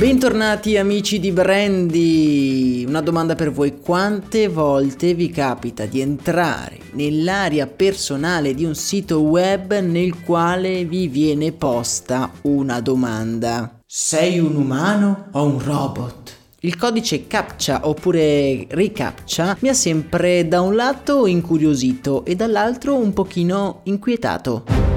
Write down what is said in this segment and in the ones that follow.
Bentornati amici di Brandy. Una domanda per voi: quante volte vi capita di entrare nell'area personale di un sito web nel quale vi viene posta una domanda? Sei un umano o un robot? Il codice CAPTCHA oppure RiCAPTCHA mi ha sempre da un lato incuriosito e dall'altro un pochino inquietato.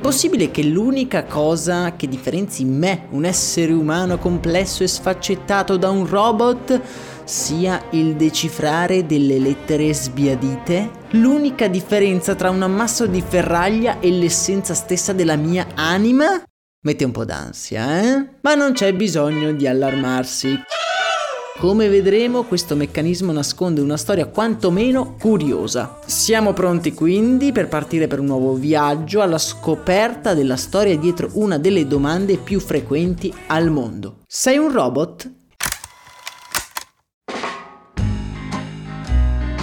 Possibile che l'unica cosa che differenzi me, un essere umano complesso e sfaccettato da un robot, sia il decifrare delle lettere sbiadite? L'unica differenza tra un ammasso di ferraglia e l'essenza stessa della mia anima? Mette un po' d'ansia, eh? Ma non c'è bisogno di allarmarsi. Come vedremo questo meccanismo nasconde una storia quantomeno curiosa. Siamo pronti quindi per partire per un nuovo viaggio alla scoperta della storia dietro una delle domande più frequenti al mondo. Sei un robot?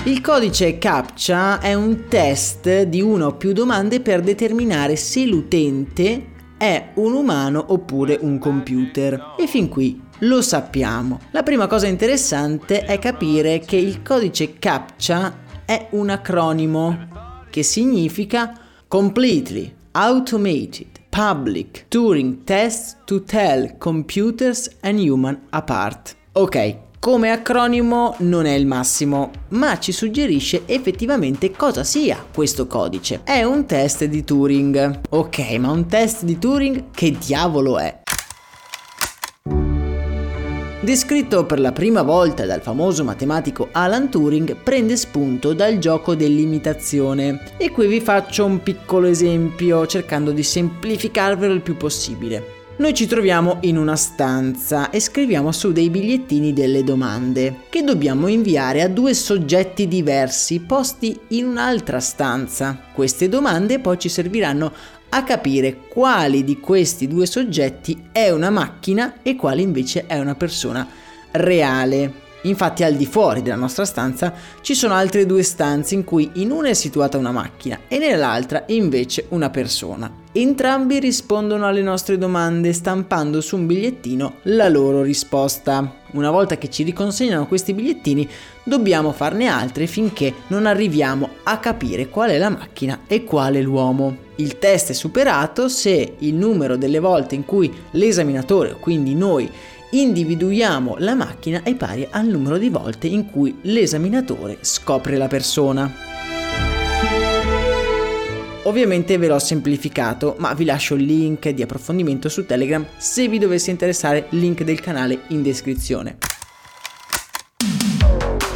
Il codice CAPTCHA è un test di una o più domande per determinare se l'utente è un umano oppure un computer. E fin qui lo sappiamo. La prima cosa interessante è capire che il codice CAPTCHA è un acronimo che significa Completely Automated Public Turing Test to Tell Computers and Human Apart. Ok, come acronimo non è il massimo, ma ci suggerisce effettivamente cosa sia questo codice. È un test di Turing. Ok, ma un test di Turing che diavolo è? descritto per la prima volta dal famoso matematico Alan Turing, prende spunto dal gioco dell'imitazione. E qui vi faccio un piccolo esempio cercando di semplificarvelo il più possibile. Noi ci troviamo in una stanza e scriviamo su dei bigliettini delle domande che dobbiamo inviare a due soggetti diversi posti in un'altra stanza. Queste domande poi ci serviranno a capire quali di questi due soggetti è una macchina e quale invece è una persona reale. Infatti al di fuori della nostra stanza ci sono altre due stanze in cui in una è situata una macchina e nell'altra invece una persona. Entrambi rispondono alle nostre domande stampando su un bigliettino la loro risposta. Una volta che ci riconsegnano questi bigliettini dobbiamo farne altri finché non arriviamo a capire qual è la macchina e quale l'uomo. Il test è superato se il numero delle volte in cui l'esaminatore, quindi noi, individuiamo la macchina è pari al numero di volte in cui l'esaminatore scopre la persona. Ovviamente ve l'ho semplificato, ma vi lascio il link di approfondimento su Telegram se vi dovesse interessare, link del canale in descrizione.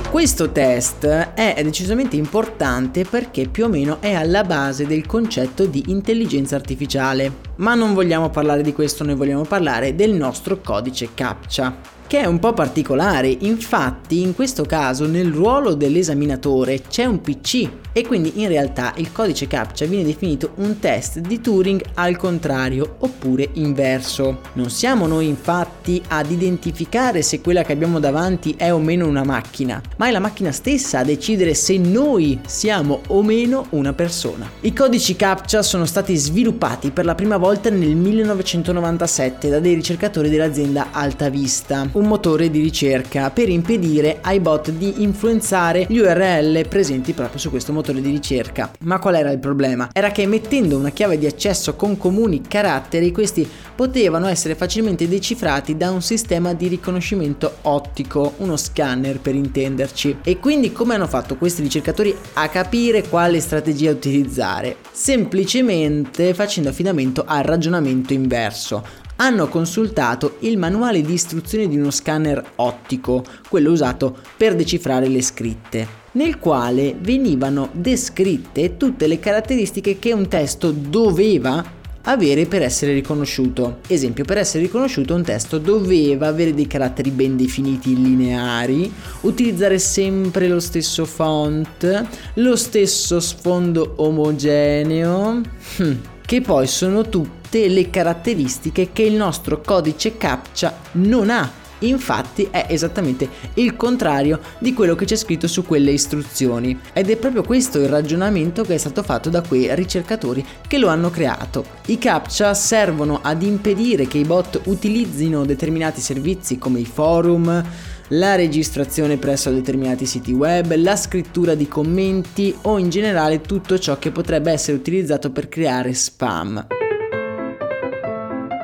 Questo test è decisamente importante perché più o meno è alla base del concetto di intelligenza artificiale. Ma non vogliamo parlare di questo, noi vogliamo parlare del nostro codice CAPTCHA. Che è un po' particolare, infatti in questo caso nel ruolo dell'esaminatore c'è un PC e quindi in realtà il codice CAPTCHA viene definito un test di Turing al contrario oppure inverso. Non siamo noi infatti ad identificare se quella che abbiamo davanti è o meno una macchina, ma è la macchina stessa a decidere se noi siamo o meno una persona. I codici CAPTCHA sono stati sviluppati per la prima volta nel 1997 da dei ricercatori dell'azienda Altavista, un motore di ricerca per impedire ai bot di influenzare gli URL presenti proprio su questo motore di ricerca. Ma qual era il problema? Era che mettendo una chiave di accesso con comuni caratteri, questi potevano essere facilmente decifrati da un sistema di riconoscimento ottico, uno scanner per intenderci. E quindi come hanno fatto questi ricercatori a capire quale strategia utilizzare? Semplicemente facendo affidamento al ragionamento inverso hanno consultato il manuale di istruzioni di uno scanner ottico, quello usato per decifrare le scritte nel quale venivano descritte tutte le caratteristiche che un testo doveva avere per essere riconosciuto. Esempio, per essere riconosciuto un testo doveva avere dei caratteri ben definiti lineari, utilizzare sempre lo stesso font, lo stesso sfondo omogeneo, hm, che poi sono tutte le caratteristiche che il nostro codice CAPTCHA non ha Infatti è esattamente il contrario di quello che c'è scritto su quelle istruzioni ed è proprio questo il ragionamento che è stato fatto da quei ricercatori che lo hanno creato. I captcha servono ad impedire che i bot utilizzino determinati servizi come i forum, la registrazione presso determinati siti web, la scrittura di commenti o in generale tutto ciò che potrebbe essere utilizzato per creare spam.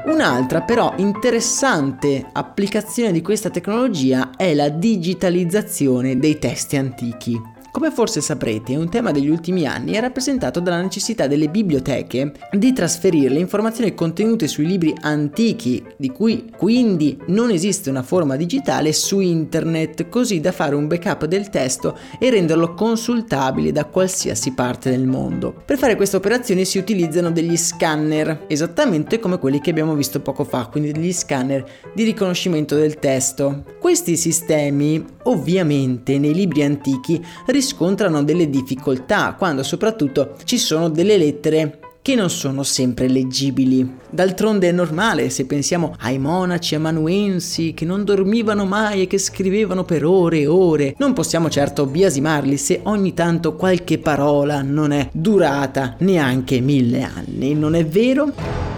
Un'altra però interessante applicazione di questa tecnologia è la digitalizzazione dei testi antichi. Come forse saprete, un tema degli ultimi anni è rappresentato dalla necessità delle biblioteche di trasferire le informazioni contenute sui libri antichi, di cui quindi non esiste una forma digitale, su internet, così da fare un backup del testo e renderlo consultabile da qualsiasi parte del mondo. Per fare questa operazione si utilizzano degli scanner, esattamente come quelli che abbiamo visto poco fa, quindi degli scanner di riconoscimento del testo. Questi sistemi, ovviamente, nei libri antichi riscontrano delle difficoltà quando soprattutto ci sono delle lettere che non sono sempre leggibili. D'altronde è normale se pensiamo ai monaci amanuensi che non dormivano mai e che scrivevano per ore e ore. Non possiamo certo biasimarli se ogni tanto qualche parola non è durata neanche mille anni, non è vero?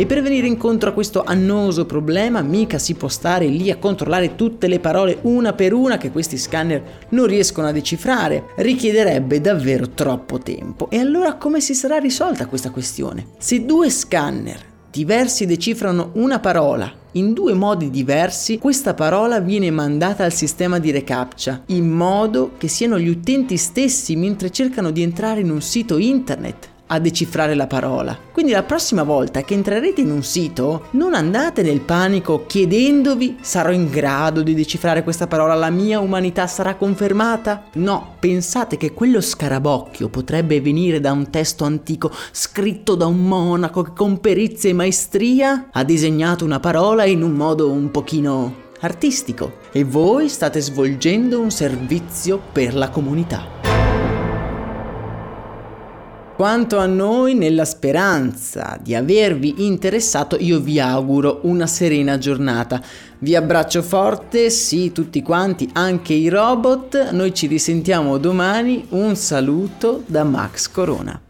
E per venire incontro a questo annoso problema mica si può stare lì a controllare tutte le parole una per una che questi scanner non riescono a decifrare. Richiederebbe davvero troppo tempo. E allora come si sarà risolta questa questione? Se due scanner diversi decifrano una parola in due modi diversi, questa parola viene mandata al sistema di recaptcha, in modo che siano gli utenti stessi mentre cercano di entrare in un sito internet a decifrare la parola. Quindi la prossima volta che entrerete in un sito, non andate nel panico chiedendovi sarò in grado di decifrare questa parola, la mia umanità sarà confermata? No, pensate che quello scarabocchio potrebbe venire da un testo antico scritto da un monaco che con perizia e maestria ha disegnato una parola in un modo un pochino artistico e voi state svolgendo un servizio per la comunità. Quanto a noi, nella speranza di avervi interessato, io vi auguro una serena giornata. Vi abbraccio forte, sì, tutti quanti, anche i robot. Noi ci risentiamo domani. Un saluto da Max Corona.